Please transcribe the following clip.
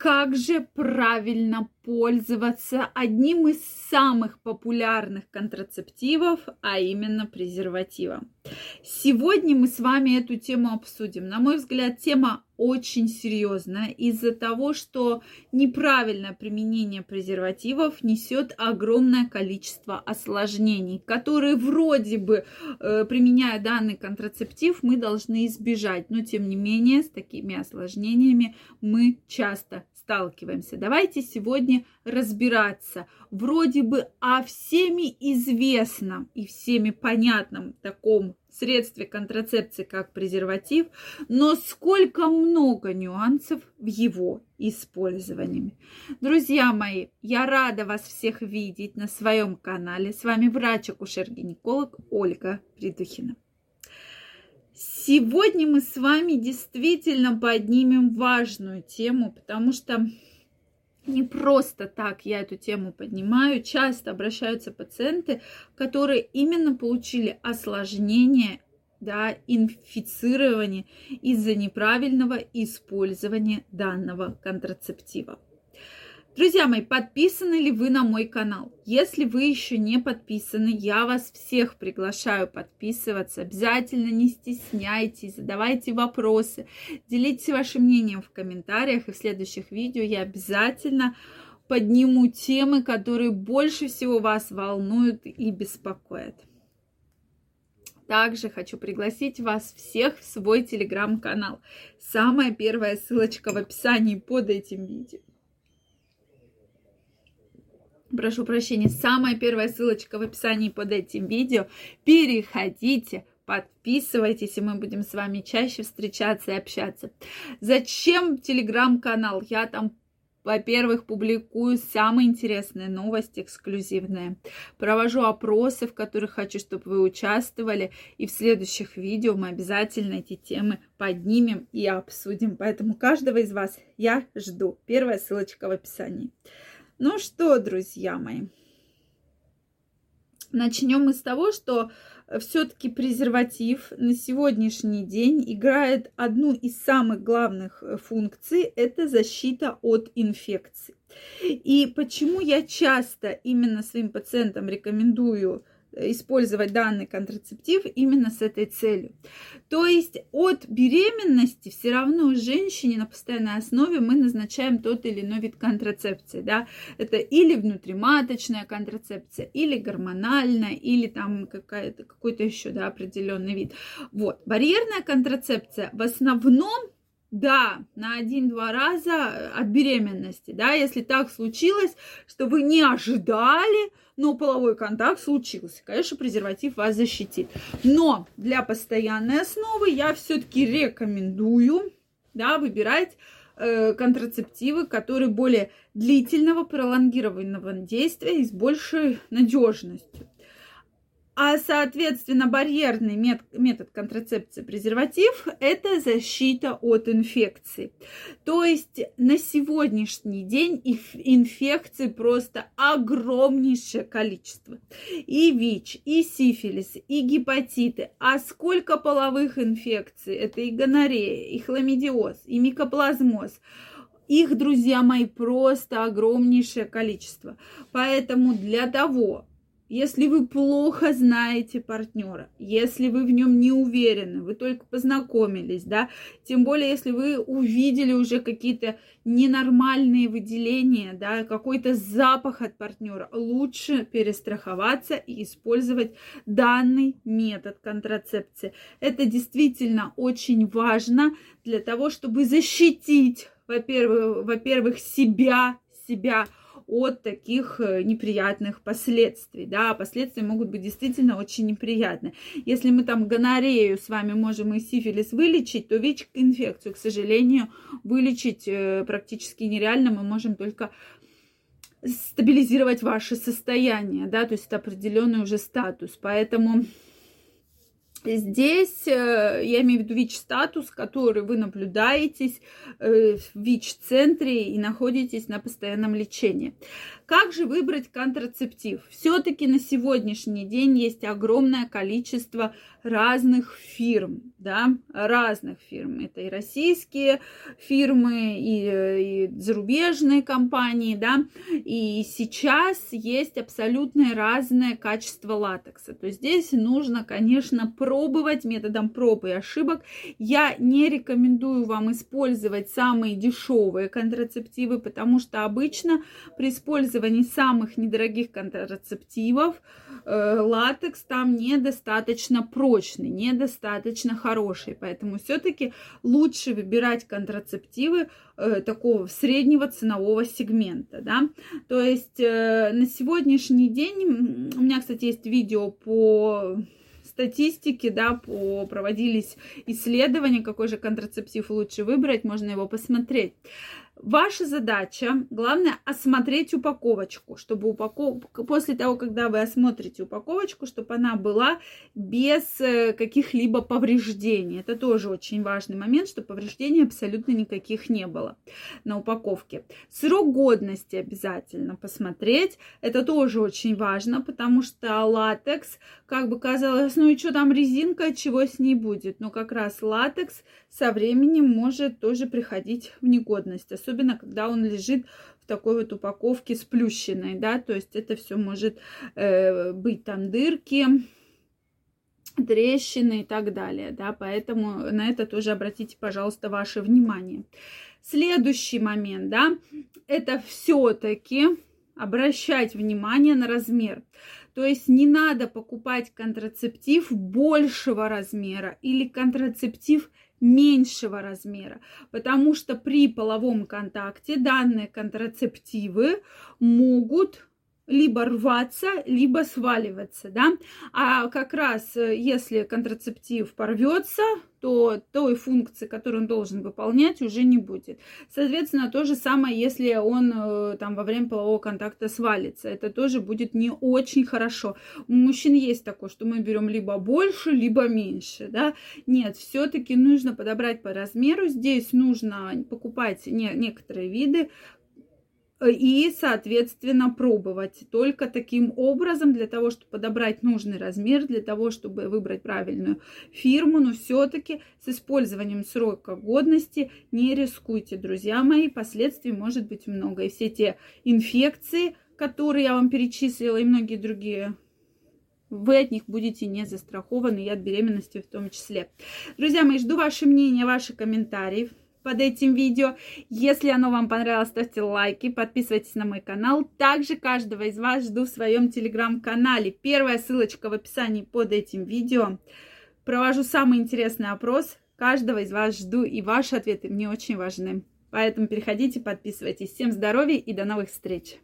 как же правильно пользоваться одним из самых популярных контрацептивов, а именно презервативом. Сегодня мы с вами эту тему обсудим. На мой взгляд, тема очень серьезная из-за того, что неправильное применение презервативов несет огромное количество осложнений, которые вроде бы, э, применяя данный контрацептив, мы должны избежать. Но тем не менее, с такими осложнениями мы часто сталкиваемся. Давайте сегодня разбираться. Вроде бы о всеми известном и всеми понятном таком средстве контрацепции, как презерватив, но сколько много нюансов в его использовании. Друзья мои, я рада вас всех видеть на своем канале. С вами врач-акушер-гинеколог Ольга Придухина. Сегодня мы с вами действительно поднимем важную тему, потому что не просто так я эту тему поднимаю. Часто обращаются пациенты, которые именно получили осложнение да, инфицирование из-за неправильного использования данного контрацептива. Друзья мои, подписаны ли вы на мой канал? Если вы еще не подписаны, я вас всех приглашаю подписываться. Обязательно не стесняйтесь, задавайте вопросы, делитесь вашим мнением в комментариях. И в следующих видео я обязательно подниму темы, которые больше всего вас волнуют и беспокоят. Также хочу пригласить вас всех в свой телеграм-канал. Самая первая ссылочка в описании под этим видео. Прошу прощения, самая первая ссылочка в описании под этим видео. Переходите, подписывайтесь, и мы будем с вами чаще встречаться и общаться. Зачем телеграм-канал? Я там во-первых, публикую самые интересные новости, эксклюзивные. Провожу опросы, в которых хочу, чтобы вы участвовали. И в следующих видео мы обязательно эти темы поднимем и обсудим. Поэтому каждого из вас я жду. Первая ссылочка в описании. Ну что, друзья мои, начнем мы с того, что все-таки презерватив на сегодняшний день играет одну из самых главных э, функций – это защита от инфекций. И почему я часто именно своим пациентам рекомендую использовать данный контрацептив именно с этой целью. То есть от беременности все равно женщине на постоянной основе мы назначаем тот или иной вид контрацепции. Да? Это или внутриматочная контрацепция, или гормональная, или там какая-то, какой-то еще да, определенный вид. Вот. Барьерная контрацепция в основном да, на один-два раза от беременности, да, если так случилось, что вы не ожидали, но половой контакт случился. Конечно, презерватив вас защитит. Но для постоянной основы я все-таки рекомендую, да, выбирать э, контрацептивы, которые более длительного, пролонгированного действия и с большей надежностью. А, соответственно, барьерный метод контрацепции презерватив – это защита от инфекций. То есть на сегодняшний день инфекций просто огромнейшее количество. И ВИЧ, и сифилис, и гепатиты. А сколько половых инфекций? Это и гонорея, и хламидиоз, и микоплазмоз. Их, друзья мои, просто огромнейшее количество. Поэтому для того, если вы плохо знаете партнера, если вы в нем не уверены, вы только познакомились, да, тем более, если вы увидели уже какие-то ненормальные выделения, да, какой-то запах от партнера, лучше перестраховаться и использовать данный метод контрацепции. Это действительно очень важно для того, чтобы защитить, во-первых, во-первых, себя, себя от таких э, неприятных последствий. Да, последствия могут быть действительно очень неприятны. Если мы там гонорею с вами можем и сифилис вылечить, то ВИЧ-инфекцию, к сожалению, вылечить э, практически нереально. Мы можем только стабилизировать ваше состояние, да, то есть это определенный уже статус. Поэтому Здесь э, я имею в виду ВИЧ-статус, который вы наблюдаетесь э, в ВИЧ-центре и находитесь на постоянном лечении. Как же выбрать контрацептив? Все-таки на сегодняшний день есть огромное количество разных фирм, да, разных фирм. Это и российские фирмы, и, и зарубежные компании, да. И сейчас есть абсолютно разное качество латекса. То есть здесь нужно, конечно, пробовать методом проб и ошибок. Я не рекомендую вам использовать самые дешевые контрацептивы, потому что обычно при использовании самых недорогих контрацептивов э, латекс там недостаточно прочный, недостаточно хороший. Поэтому все-таки лучше выбирать контрацептивы э, такого среднего ценового сегмента. Да? То есть э, на сегодняшний день, у меня, кстати, есть видео по статистике, да, по, проводились исследования, какой же контрацептив лучше выбрать, можно его посмотреть. Ваша задача, главное, осмотреть упаковочку, чтобы упаковка, после того, когда вы осмотрите упаковочку, чтобы она была без э, каких-либо повреждений. Это тоже очень важный момент, чтобы повреждений абсолютно никаких не было на упаковке. Срок годности обязательно посмотреть. Это тоже очень важно, потому что латекс, как бы казалось, ну и что там резинка, чего с ней будет. Но как раз латекс со временем может тоже приходить в негодность, особенно когда он лежит в такой вот упаковке сплющенной, да, то есть это все может э, быть там дырки, трещины и так далее, да, поэтому на это тоже обратите, пожалуйста, ваше внимание. Следующий момент, да, это все-таки обращать внимание на размер. То есть не надо покупать контрацептив большего размера или контрацептив меньшего размера, потому что при половом контакте данные контрацептивы могут либо рваться, либо сваливаться, да. А как раз э, если контрацептив порвется, то той функции, которую он должен выполнять, уже не будет. Соответственно, то же самое, если он э, там во время полового контакта свалится. Это тоже будет не очень хорошо. У мужчин есть такое, что мы берем либо больше, либо меньше, да. Нет, все-таки нужно подобрать по размеру. Здесь нужно покупать не, некоторые виды, и, соответственно, пробовать только таким образом для того, чтобы подобрать нужный размер, для того, чтобы выбрать правильную фирму, но все-таки с использованием срока годности не рискуйте, друзья мои, последствий может быть много. И все те инфекции, которые я вам перечислила, и многие другие вы от них будете не застрахованы, и от беременности в том числе. Друзья мои, жду ваше мнение, ваши комментарии под этим видео. Если оно вам понравилось, ставьте лайки, подписывайтесь на мой канал. Также каждого из вас жду в своем телеграм-канале. Первая ссылочка в описании под этим видео. Провожу самый интересный опрос. Каждого из вас жду, и ваши ответы мне очень важны. Поэтому переходите, подписывайтесь. Всем здоровья и до новых встреч!